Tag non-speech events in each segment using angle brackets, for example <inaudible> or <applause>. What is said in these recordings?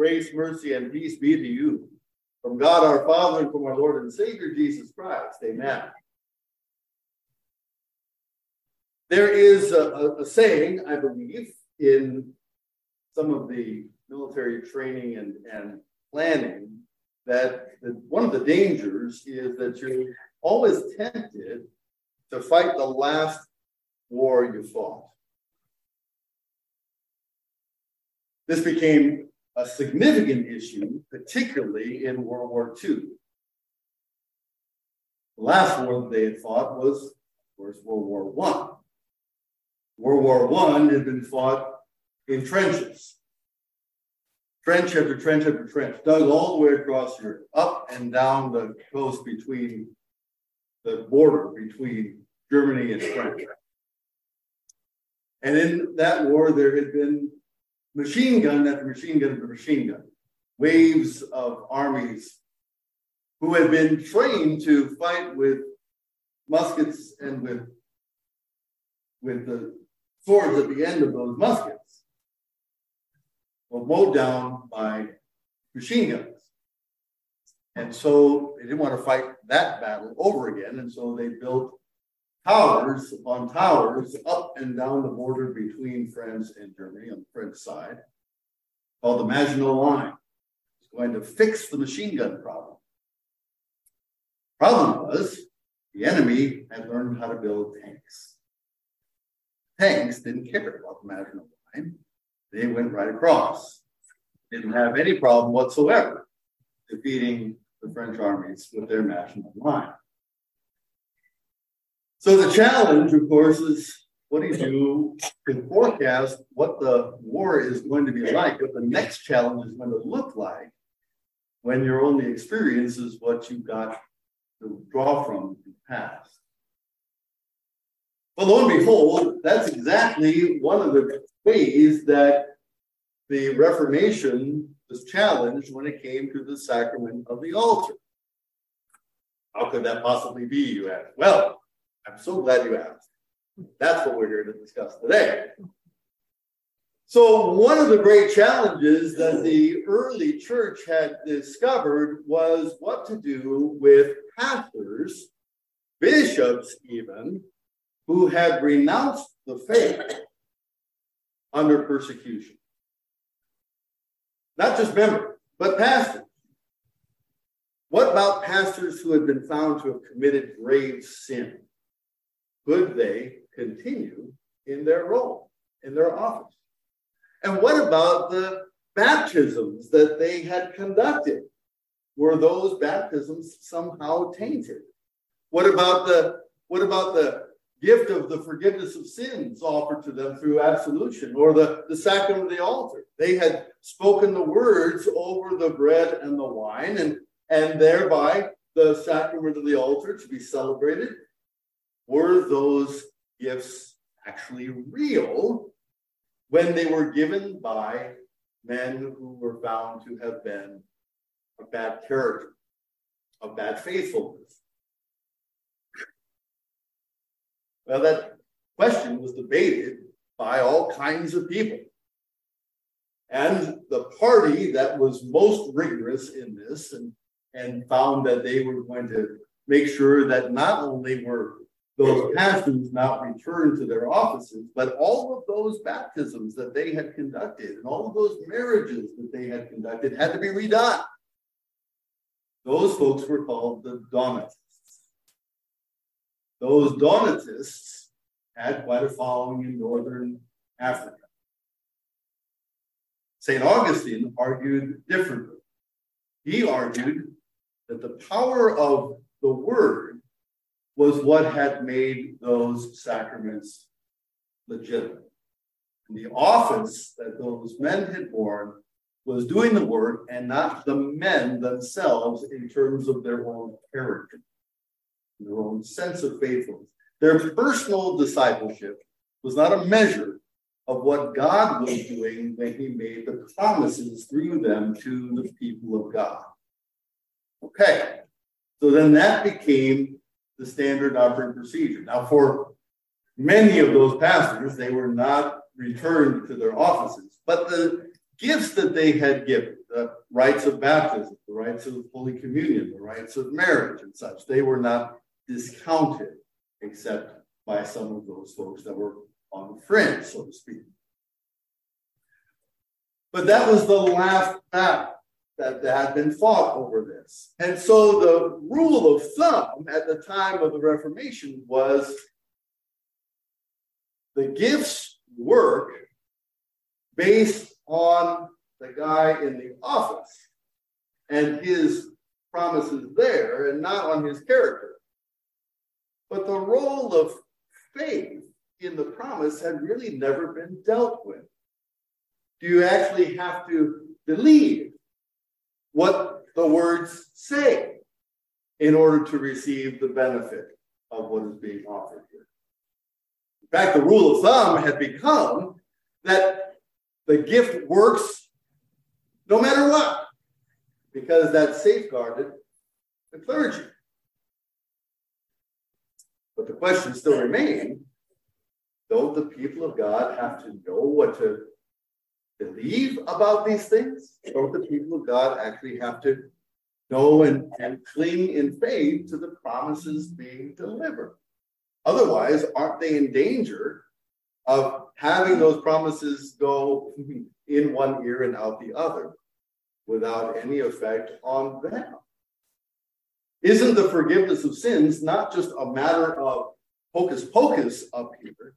Grace, mercy, and peace be to you from God our Father and from our Lord and Savior Jesus Christ. Amen. There is a, a, a saying, I believe, in some of the military training and, and planning that the, one of the dangers is that you're always tempted to fight the last war you fought. This became a significant issue, particularly in World War II. The last war that they had fought was, of course, World War I. World War I had been fought in trenches. Trench after trench after trench, dug all the way across Europe, up and down the coast between the border between Germany and France. And in that war, there had been machine gun after machine gun after machine gun, waves of armies who had been trained to fight with muskets and with, with the swords at the end of those muskets were mowed down by machine guns. And so they didn't want to fight that battle over again. And so they built towers upon towers up and down the border between France and Germany on the French side, called the Maginot Line. It's going to fix the machine gun problem. Problem was the enemy had learned how to build tanks. Tanks didn't care about the Maginot Line. They went right across. Didn't have any problem whatsoever defeating the French armies with their Maginot Line. So the challenge, of course, is what do you do to forecast what the war is going to be like, what the next challenge is going to look like when your only experience is what you've got to draw from in the past. Well, lo and behold, that's exactly one of the ways that the Reformation was challenged when it came to the sacrament of the altar. How could that possibly be, you ask? Well, I'm so glad you asked. That's what we're here to discuss today. So, one of the great challenges that the early church had discovered was what to do with pastors, bishops, even, who had renounced the faith under persecution. Not just members, but pastors. What about pastors who had been found to have committed grave sin? Could they continue in their role, in their office? And what about the baptisms that they had conducted? Were those baptisms somehow tainted? What about the what about the gift of the forgiveness of sins offered to them through absolution or the, the sacrament of the altar? They had spoken the words over the bread and the wine, and, and thereby the sacrament of the altar to be celebrated were those gifts actually real when they were given by men who were found to have been of bad character, of bad faithfulness? Well, that question was debated by all kinds of people. And the party that was most rigorous in this and, and found that they were going to make sure that not only were those pastors not returned to their offices, but all of those baptisms that they had conducted and all of those marriages that they had conducted had to be redone. Those folks were called the Donatists. Those Donatists had quite a following in northern Africa. St. Augustine argued differently. He argued that the power of the word was what had made those sacraments legitimate. And the office that those men had borne was doing the work and not the men themselves in terms of their own character, their own sense of faithfulness. Their personal discipleship was not a measure of what God was doing when he made the promises through them to the people of God. Okay, so then that became the standard operating procedure. Now, for many of those pastors, they were not returned to their offices, but the gifts that they had given, the rites of baptism, the rites of Holy Communion, the rites of marriage and such, they were not discounted except by some of those folks that were on the fringe, so to speak. But that was the last battle that had been fought over this. And so the rule of thumb at the time of the Reformation was the gifts work based on the guy in the office and his promises there and not on his character. But the role of faith in the promise had really never been dealt with. Do you actually have to believe the words say in order to receive the benefit of what is being offered here? In fact, the rule of thumb had become that the gift works no matter what, because that safeguarded the clergy. But the question still remains don't the people of God have to know what to believe about these things? Don't the people of God actually have to know and, and cling in faith to the promises being delivered? Otherwise, aren't they in danger of having those promises go <laughs> in one ear and out the other without any effect on them? Isn't the forgiveness of sins not just a matter of hocus pocus up here,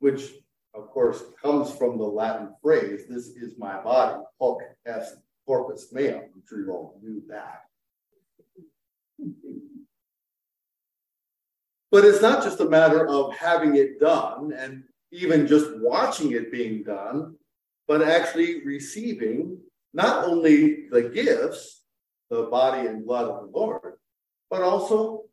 which of course comes from the Latin phrase, this is my body, hoc est corpus meum. I'm sure you all knew that. But it's not just a matter of having it done and even just watching it being done, but actually receiving not only the gifts, the body and blood of the Lord, but also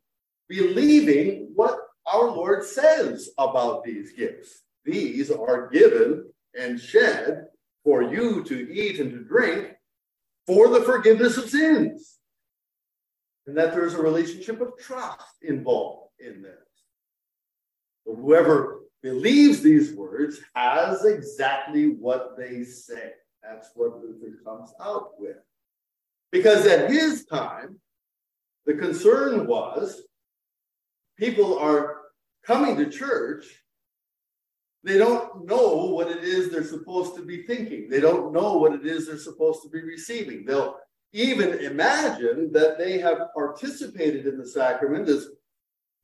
believing what our Lord says about these gifts. These are given and shed for you to eat and to drink for the forgiveness of sins. And that there's a relationship of trust involved in this. Whoever believes these words has exactly what they say. That's what Luther comes out with. Because at his time, the concern was people are coming to church. They don't know what it is they're supposed to be thinking. They don't know what it is they're supposed to be receiving. They'll even imagine that they have participated in the sacrament as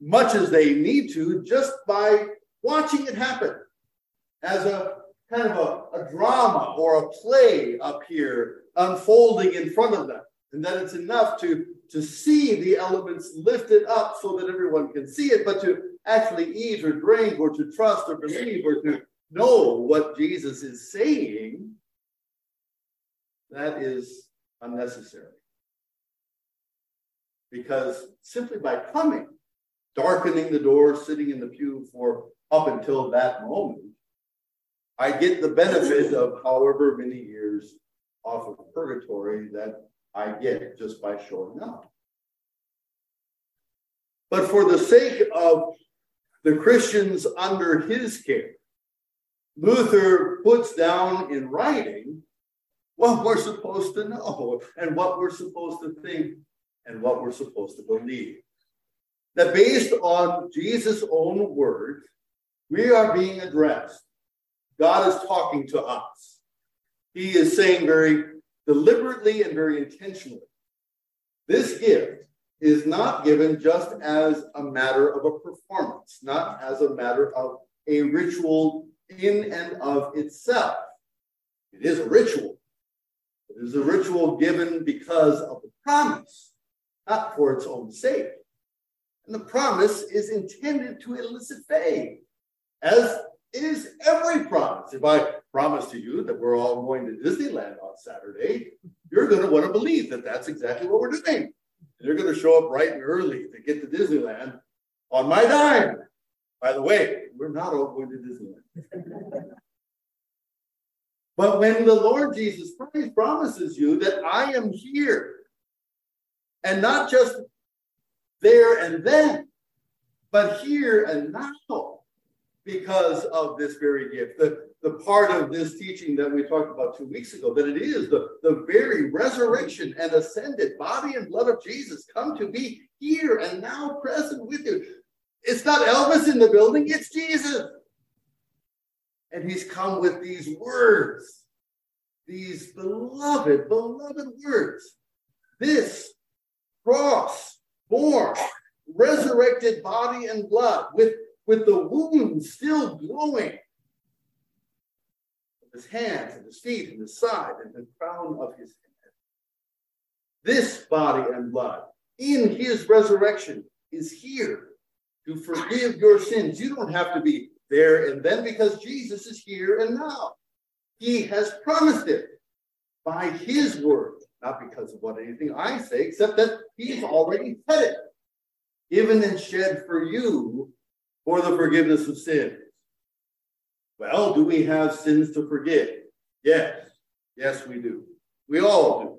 much as they need to just by watching it happen as a kind of a, a drama or a play up here unfolding in front of them. And that it's enough to, to see the elements lifted up so that everyone can see it, but to actually eat or drink or to trust or believe or to know what Jesus is saying, that is unnecessary. Because simply by coming, darkening the door, sitting in the pew for up until that moment, I get the benefit of however many years off of purgatory that I get just by showing up. But for the sake of the Christians under his care, Luther puts down in writing what we're supposed to know and what we're supposed to think and what we're supposed to believe. That based on Jesus' own words, we are being addressed. God is talking to us. He is saying very deliberately and very intentionally this gift is not given just as a matter of a performance, not as a matter of a ritual in and of itself. It is a ritual. It is a ritual given because of the promise, not for its own sake. And the promise is intended to elicit faith as is every promise. If I promise to you that we're all going to Disneyland on Saturday, you're going to want to believe that that's exactly what we're doing. You're going to show up bright and early to get to Disneyland on my dime. By the way, we're not all going to Disneyland. <laughs> but when the Lord Jesus Christ promises you that I am here, and not just there and then, but here and now, because of this very gift. The, the part of this teaching that we talked about two weeks ago, that it is the, the very resurrection and ascended body and blood of Jesus come to be here and now present with you. It's not Elvis in the building, it's Jesus. And he's come with these words, these beloved, beloved words. This cross, born, resurrected body and blood, with, with the wounds still glowing, his hands and his feet and his side and the crown of his head. This body and blood in his resurrection is here to forgive your sins. You don't have to be there and then because Jesus is here and now. He has promised it by his word, not because of what anything I say, except that he's already said it, given and shed for you for the forgiveness of sins. Well, do we have sins to forgive? Yes. Yes, we do. We all do.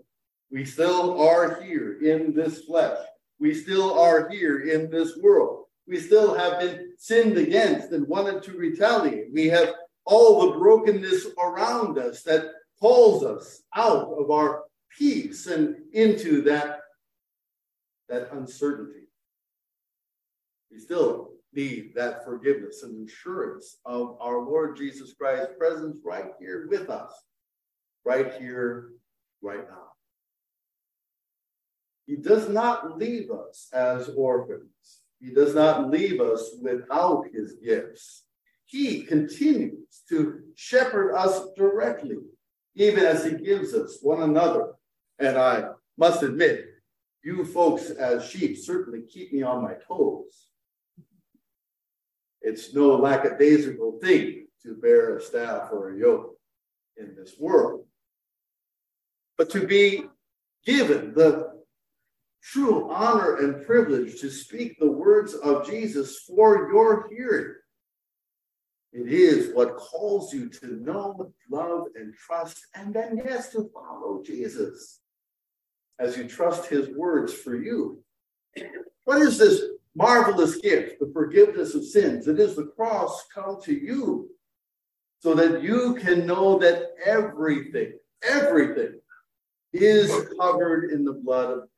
We still are here in this flesh. We still are here in this world. We still have been sinned against and wanted to retaliate. We have all the brokenness around us that calls us out of our peace and into that, that uncertainty. We still need that forgiveness and assurance of our Lord Jesus Christ's presence right here with us, right here, right now. He does not leave us as orphans. He does not leave us without his gifts. He continues to shepherd us directly, even as he gives us one another. And I must admit, you folks as sheep certainly keep me on my toes. It's no lackadaisical thing to bear a staff or a yoke in this world. But to be given the true honor and privilege to speak the words of Jesus for your hearing. It is what calls you to know, love, and trust, and then, yes, to follow Jesus as you trust his words for you. What is this marvelous gift, the forgiveness of sins. It is the cross come to you so that you can know that everything, everything is covered in the blood of.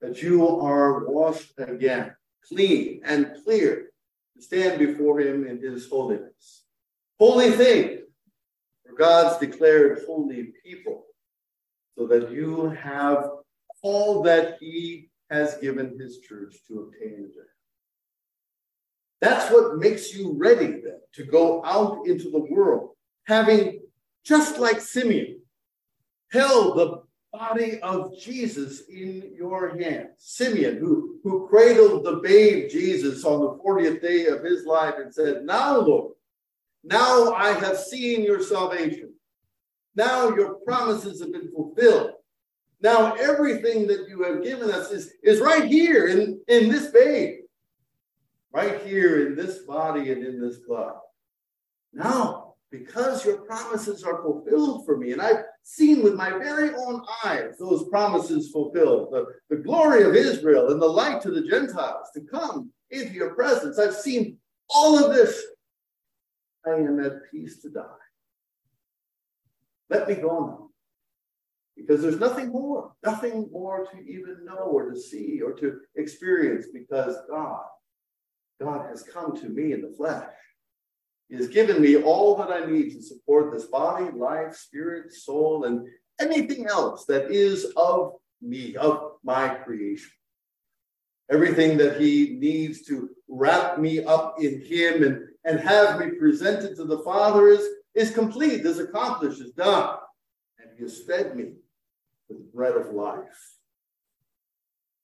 That you are washed again, clean and clear to stand before him in his holiness. Holy thing for God's declared holy people, so that you have all that he has given his church to obtain That's what makes you ready then to go out into the world, having just like Simeon held the body of Jesus in your hands. Simeon, who, who cradled the babe Jesus on the 40th day of his life and said, Now, Lord, now I have seen your salvation. Now your promises have been fulfilled. Now everything that you have given us is, is right here in, in this babe, right here in this body and in this blood. Now, because your promises are fulfilled for me, and I've seen with my very own eyes those promises fulfilled, the, the glory of Israel and the light to the Gentiles to come into your presence. I've seen all of this. I am at peace to die. Let me go now because there's nothing more, nothing more to even know or to see or to experience because God, God has come to me in the flesh. He has given me all that I need to support this body, life, spirit, soul, and anything else that is of me, of my creation. Everything that he needs to wrap me up in him and, and have me presented to the Father is, is complete, is accomplished, is done. And he has fed me with bread of life.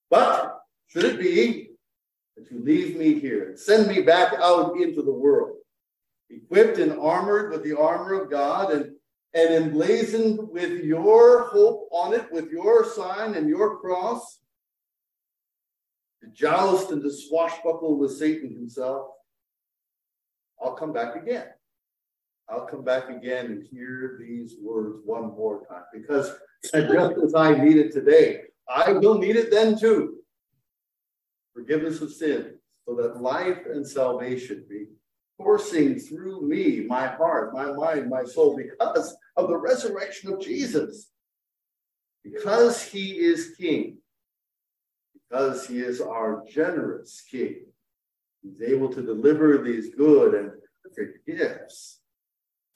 But should it be that you leave me here and send me back out into the world, equipped and armored with the armor of God and, and emblazoned with your hope on it, with your sign and your cross, to joust and to swashbuckle with Satan himself, I'll come back again. I'll come back again and hear these words one more time because just as I need it today, I will need it then too. Forgiveness of sin, so that life and salvation be coursing through me, my heart, my mind, my soul, because of the resurrection of Jesus. Because he is king, because he is our generous king, he's able to deliver these good and perfect gifts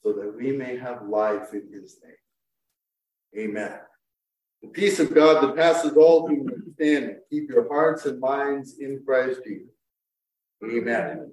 so that we may have life in his name. Amen. The peace of God that passes all human understanding, keep your hearts and minds in Christ Jesus. Amen.